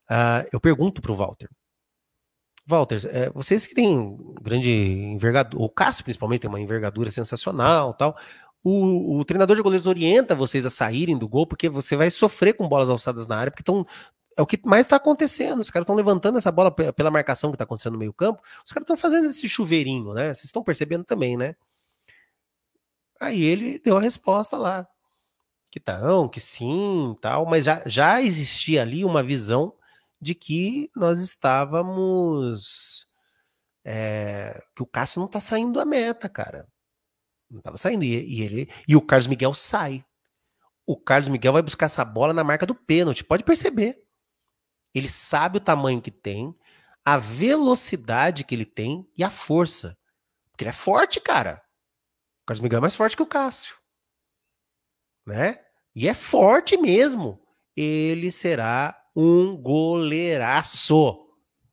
Uh, eu pergunto pro Walter, Walter, é, vocês que têm grande envergadura, o Cássio principalmente tem uma envergadura sensacional tal, o, o, treinador de goleiros orienta vocês a saírem do gol, porque você vai sofrer com bolas alçadas na área, porque estão. É o que mais está acontecendo. Os caras estão levantando essa bola pela marcação que está acontecendo no meio-campo. Os caras estão fazendo esse chuveirinho, né? Vocês estão percebendo também, né? Aí ele deu a resposta lá. Que não, que sim, tal, mas já, já existia ali uma visão de que nós estávamos. É, que o Cássio não está saindo da meta, cara. Não estava saindo. E, e, ele, e o Carlos Miguel sai. O Carlos Miguel vai buscar essa bola na marca do pênalti. Pode perceber. Ele sabe o tamanho que tem, a velocidade que ele tem e a força. Porque ele é forte, cara. O Carlos Miguel é mais forte que o Cássio. Né? E é forte mesmo. Ele será um goleiraço.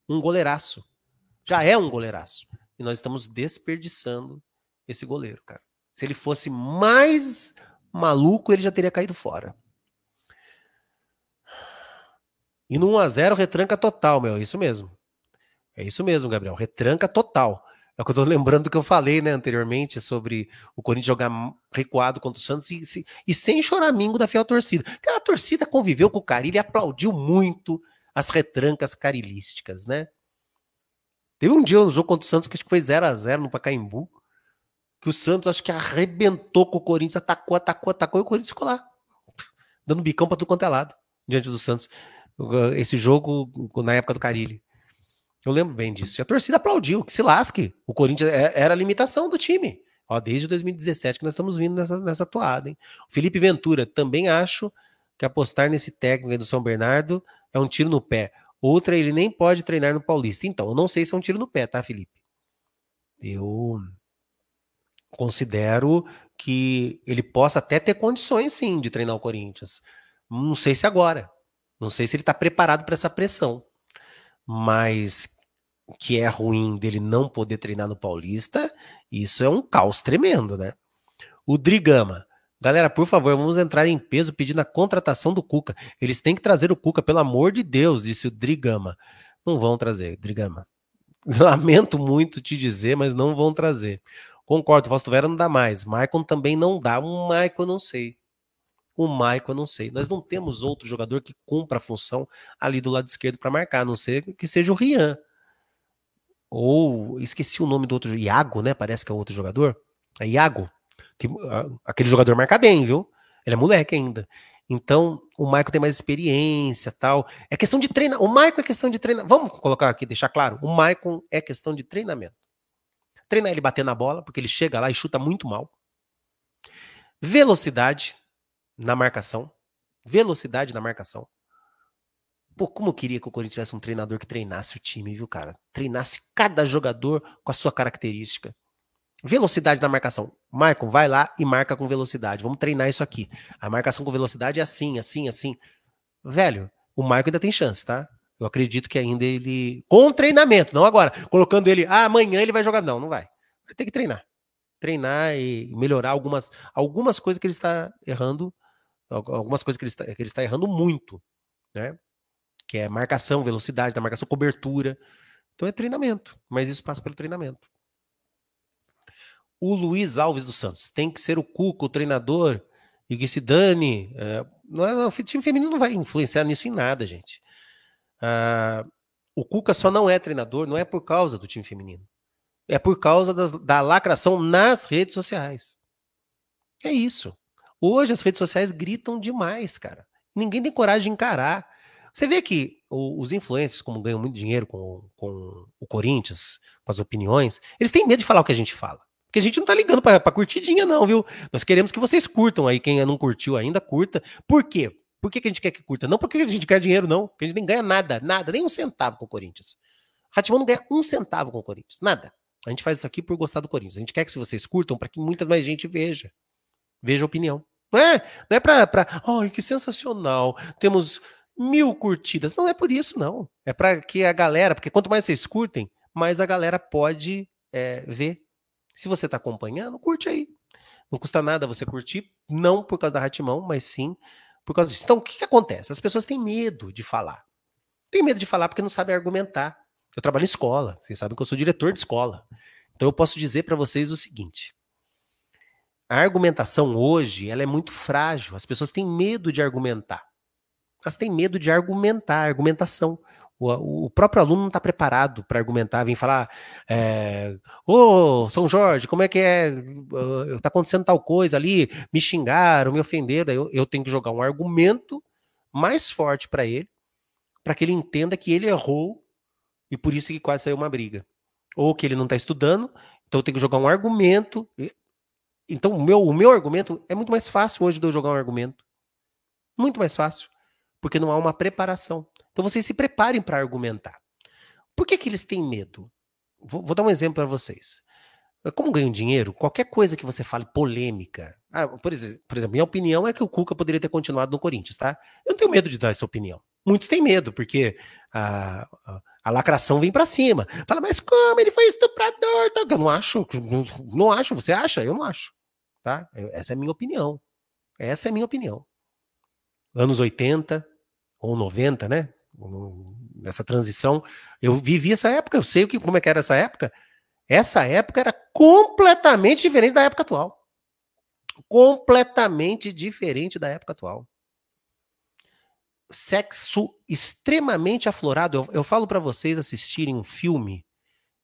Um goleiraço. Já é um goleiraço. E nós estamos desperdiçando esse goleiro, cara. Se ele fosse mais maluco, ele já teria caído fora. E no 1x0, retranca total, meu. É isso mesmo. É isso mesmo, Gabriel. Retranca total. É o que eu tô lembrando do que eu falei, né, anteriormente, sobre o Corinthians jogar recuado contra o Santos e, e sem choramingo da fiel torcida. Porque a torcida conviveu com o Carilli e aplaudiu muito as retrancas carilísticas, né? Teve um dia no jogo contra o Santos que acho que foi 0 a 0 no Pacaembu que o Santos acho que arrebentou com o Corinthians, atacou, atacou, atacou, e o Corinthians ficou lá, dando bicão para tudo quanto é lado, diante do Santos. Esse jogo na época do Carilli. Eu lembro bem disso. E a torcida aplaudiu, que se lasque. O Corinthians é, era a limitação do time. Ó, desde 2017 que nós estamos vindo nessa, nessa toada. Hein? O Felipe Ventura, também acho que apostar nesse técnico aí do São Bernardo é um tiro no pé. Outra, ele nem pode treinar no Paulista. Então, eu não sei se é um tiro no pé, tá, Felipe? Eu considero que ele possa até ter condições, sim, de treinar o Corinthians. Não sei se agora. Não sei se ele está preparado para essa pressão. Mas que é ruim dele não poder treinar no Paulista, isso é um caos tremendo, né? O Drigama. Galera, por favor, vamos entrar em peso pedindo a contratação do Cuca. Eles têm que trazer o Cuca, pelo amor de Deus, disse o Drigama. Não vão trazer, Drigama. Lamento muito te dizer, mas não vão trazer. Concordo, Fausto Vera não dá mais. Maicon também não dá. O Maicon não sei. O Maicon eu não sei. Nós não temos outro jogador que cumpra a função ali do lado esquerdo para marcar, a não ser que seja o Rian. ou esqueci o nome do outro, Iago, né? Parece que é outro jogador. É Iago. Que, aquele jogador marca bem, viu? Ele é moleque ainda. Então, o Michael tem mais experiência tal. É questão de treinar. O Michael é questão de treinar. Vamos colocar aqui, deixar claro. O Michael é questão de treinamento. Treinar ele bater na bola, porque ele chega lá e chuta muito mal. Velocidade na marcação. Velocidade na marcação. Pô, como eu queria que o Corinthians tivesse um treinador que treinasse o time, viu, cara? Treinasse cada jogador com a sua característica. Velocidade na marcação. Marcon, vai lá e marca com velocidade. Vamos treinar isso aqui. A marcação com velocidade é assim, assim, assim. Velho, o Marco ainda tem chance, tá? Eu acredito que ainda ele. Com treinamento, não agora. Colocando ele, ah, amanhã ele vai jogar. Não, não vai. Vai ter que treinar. Treinar e melhorar algumas, algumas coisas que ele está errando. Algumas coisas que ele está, que ele está errando muito. Né? que é marcação, velocidade da marcação, cobertura. Então é treinamento, mas isso passa pelo treinamento. O Luiz Alves dos Santos tem que ser o Cuco, o treinador, e que se dane. É, não é, o time feminino não vai influenciar nisso em nada, gente. Ah, o Cuca só não é treinador, não é por causa do time feminino. É por causa das, da lacração nas redes sociais. É isso. Hoje as redes sociais gritam demais, cara. Ninguém tem coragem de encarar. Você vê que os influencers, como ganham muito dinheiro com, com o Corinthians, com as opiniões, eles têm medo de falar o que a gente fala. Porque a gente não tá ligando pra, pra curtidinha, não, viu? Nós queremos que vocês curtam aí. Quem não curtiu ainda, curta. Por quê? Por que, que a gente quer que curta? Não porque a gente quer dinheiro, não. Porque a gente nem ganha nada, nada, nem um centavo com o Corinthians. Ratimão não ganha um centavo com o Corinthians, nada. A gente faz isso aqui por gostar do Corinthians. A gente quer que vocês curtam para que muita mais gente veja. Veja a opinião. Não é, não é pra, pra. Que sensacional. Temos mil curtidas. Não é por isso, não. É para que a galera, porque quanto mais vocês curtem, mais a galera pode é, ver. Se você está acompanhando, curte aí. Não custa nada você curtir, não por causa da Ratimão, mas sim por causa disso. Então, o que, que acontece? As pessoas têm medo de falar. Tem medo de falar porque não sabem argumentar. Eu trabalho em escola, vocês sabem que eu sou diretor de escola. Então eu posso dizer para vocês o seguinte: a argumentação hoje ela é muito frágil. As pessoas têm medo de argumentar elas têm medo de argumentar, argumentação. O, o próprio aluno não está preparado para argumentar, vem falar, é, ô São Jorge, como é que é? Está acontecendo tal coisa ali, me xingaram, me ofenderam. Eu, eu tenho que jogar um argumento mais forte para ele, para que ele entenda que ele errou e por isso que quase saiu uma briga. Ou que ele não está estudando, então eu tenho que jogar um argumento. Então o meu, o meu argumento é muito mais fácil hoje de eu jogar um argumento. Muito mais fácil porque não há uma preparação. Então vocês se preparem para argumentar. Por que, que eles têm medo? Vou, vou dar um exemplo para vocês. Como ganham dinheiro, qualquer coisa que você fale polêmica. Ah, por, exemplo, por exemplo, minha opinião é que o Cuca poderia ter continuado no Corinthians, tá? Eu não tenho medo de dar essa opinião. Muitos têm medo, porque a, a, a lacração vem para cima. Fala, mas como ele foi estuprador? Eu não acho, não, não acho. Você acha? Eu não acho. Tá? Essa é a minha opinião. Essa é a minha opinião. Anos 80, ou 90, né? Nessa transição. Eu vivi essa época, eu sei o que, como é que era essa época. Essa época era completamente diferente da época atual. Completamente diferente da época atual. Sexo extremamente aflorado. Eu, eu falo para vocês assistirem um filme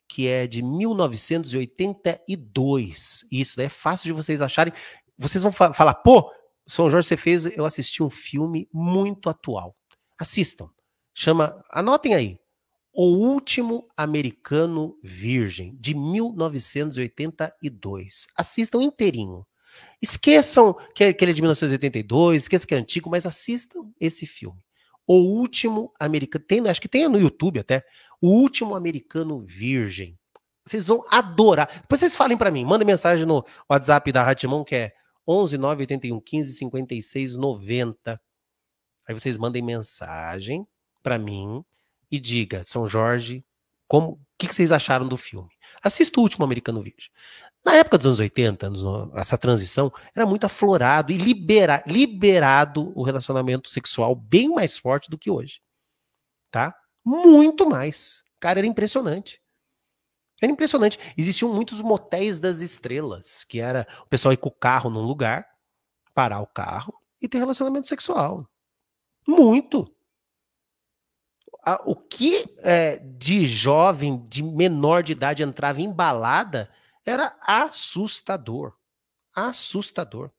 que é de 1982. Isso é fácil de vocês acharem. Vocês vão fa falar, pô, São Jorge, você fez eu assisti um filme muito atual. Assistam. Chama, anotem aí. O Último Americano Virgem, de 1982. Assistam inteirinho. Esqueçam que, ele é de 1982, esqueçam que é antigo, mas assistam esse filme. O Último Americano. Tem, acho que tem no YouTube até. O Último Americano Virgem. Vocês vão adorar. Depois vocês falem para mim. Mandem mensagem no WhatsApp da Ratimão, que é 11 981 15 56 90. Aí vocês mandem mensagem para mim e diga, São Jorge, como, o que, que vocês acharam do filme? Assista o último Americano Virgem. Na época dos anos 80, essa transição era muito aflorado e libera, liberado o relacionamento sexual bem mais forte do que hoje. Tá? Muito mais. Cara, era impressionante. Era impressionante. Existiam muitos motéis das estrelas, que era o pessoal ir com o carro num lugar, parar o carro e ter relacionamento sexual. Muito. o que é, de jovem, de menor de idade entrava em balada era assustador. Assustador.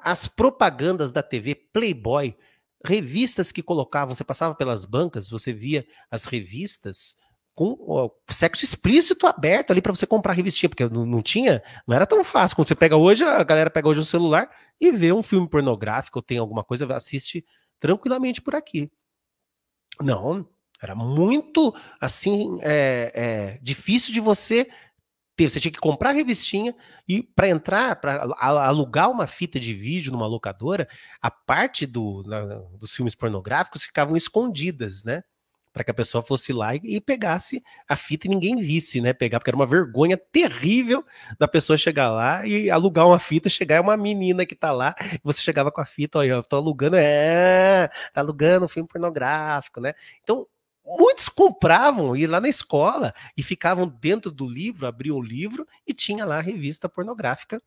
As propagandas da TV Playboy, revistas que colocavam, você passava pelas bancas, você via as revistas com ó, sexo explícito aberto ali para você comprar revistinha, porque não, não, tinha, não era tão fácil. Quando você pega hoje, a galera pega hoje um celular e vê um filme pornográfico ou tem alguma coisa, assiste tranquilamente por aqui. Não, era muito assim é, é, difícil de você Você tinha que comprar a revistinha e para entrar, para alugar uma fita de vídeo numa locadora, a parte do, na, dos filmes pornográficos ficavam escondidas, né? para que a pessoa fosse lá e, pegasse a fita e ninguém visse, né? Pegar, porque era uma vergonha terrível da pessoa chegar lá e alugar uma fita, chegar é uma menina que tá lá, você chegava com a fita, olha, eu tô alugando, é, tá alugando um filme pornográfico, né? Então, muitos compravam ir lá na escola e ficavam dentro do livro, abriam o livro e tinha lá a revista pornográfica,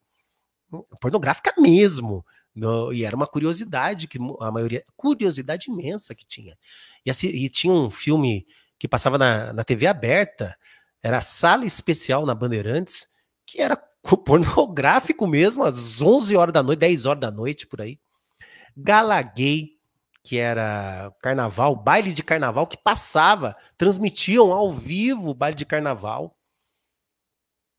pornográfica mesmo, no, e era uma curiosidade que a maioria, curiosidade imensa que tinha. E, assim, e tinha um filme que passava na, na TV aberta, era Sala Especial na Bandeirantes, que era pornográfico mesmo, às 11 horas da noite, 10 horas da noite, por aí. Gala Gay, que era carnaval, baile de carnaval que passava, transmitiam ao vivo o baile de carnaval.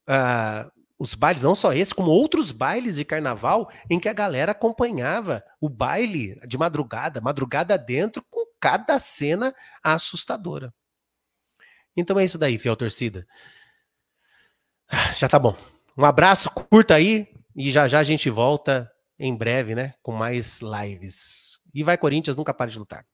Uh, os bailes, não só esse, como outros bailes de carnaval, em que a galera acompanhava o baile de madrugada, madrugada dentro, com cada cena assustadora. Então é isso daí, fiel torcida. Já tá bom. Um abraço, curta aí e já já a gente volta em breve, né, com mais lives. E vai Corinthians, nunca pare de lutar.